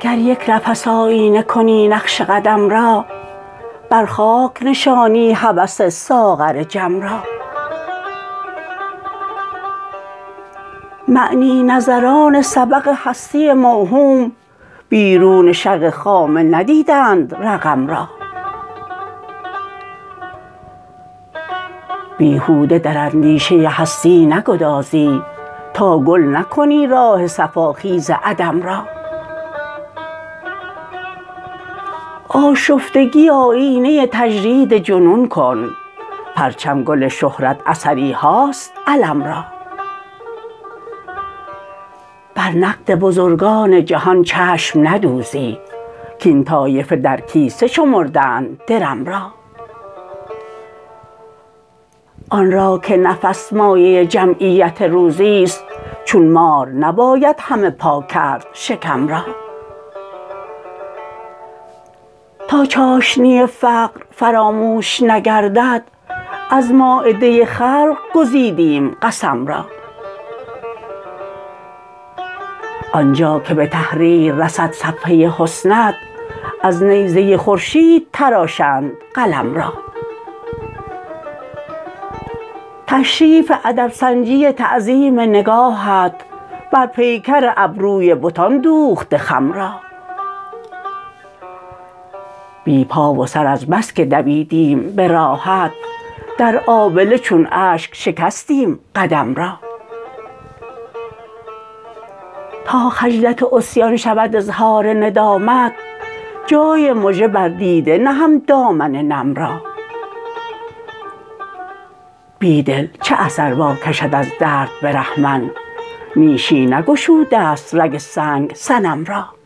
گر یک نفس آیینه کنی نقش قدم را بر خاک نشانی هوس ساغر جم را. معنی نظران سبق هستی موهوم بیرون شق خامه ندیدند رقم را. بیهوده در اندیشه هستی نگدازی تا گل نکنی راه صفا خیز عدم را. آشفتگی آیینه تجرید جنون کن پرچم گل شهرت اثری هاست علم را. بر نقد بزرگان جهان چشم ندوزی کاین طایفه در کیسه شمردند درم را. آن را که نفس مایه جمعیت روزی است چون مار نباید همه پا کرد شکم را. تا چاشنی فقر فراموش نگردد از مایده خلق گزیدیم قسم را. آن جا که به تحریر رسد صفحه حسنت از نیزه خورشید تراشند قلم را. تشریف ادب سنجی تعظیم نگاهت بر پیکر ابروی بتان دوخته خم را. بی پا و سر از بس که دویدیم به راهت در آبله چون اشک شکستیم قدم را. تا خجلت عصیان شود اظهار ندامت جای مژه بر دیده نهم دامن نم را. بیدل چه اثر واکشد از درد برهمن نیشی نگشوده ست رگ سنگ صنم را.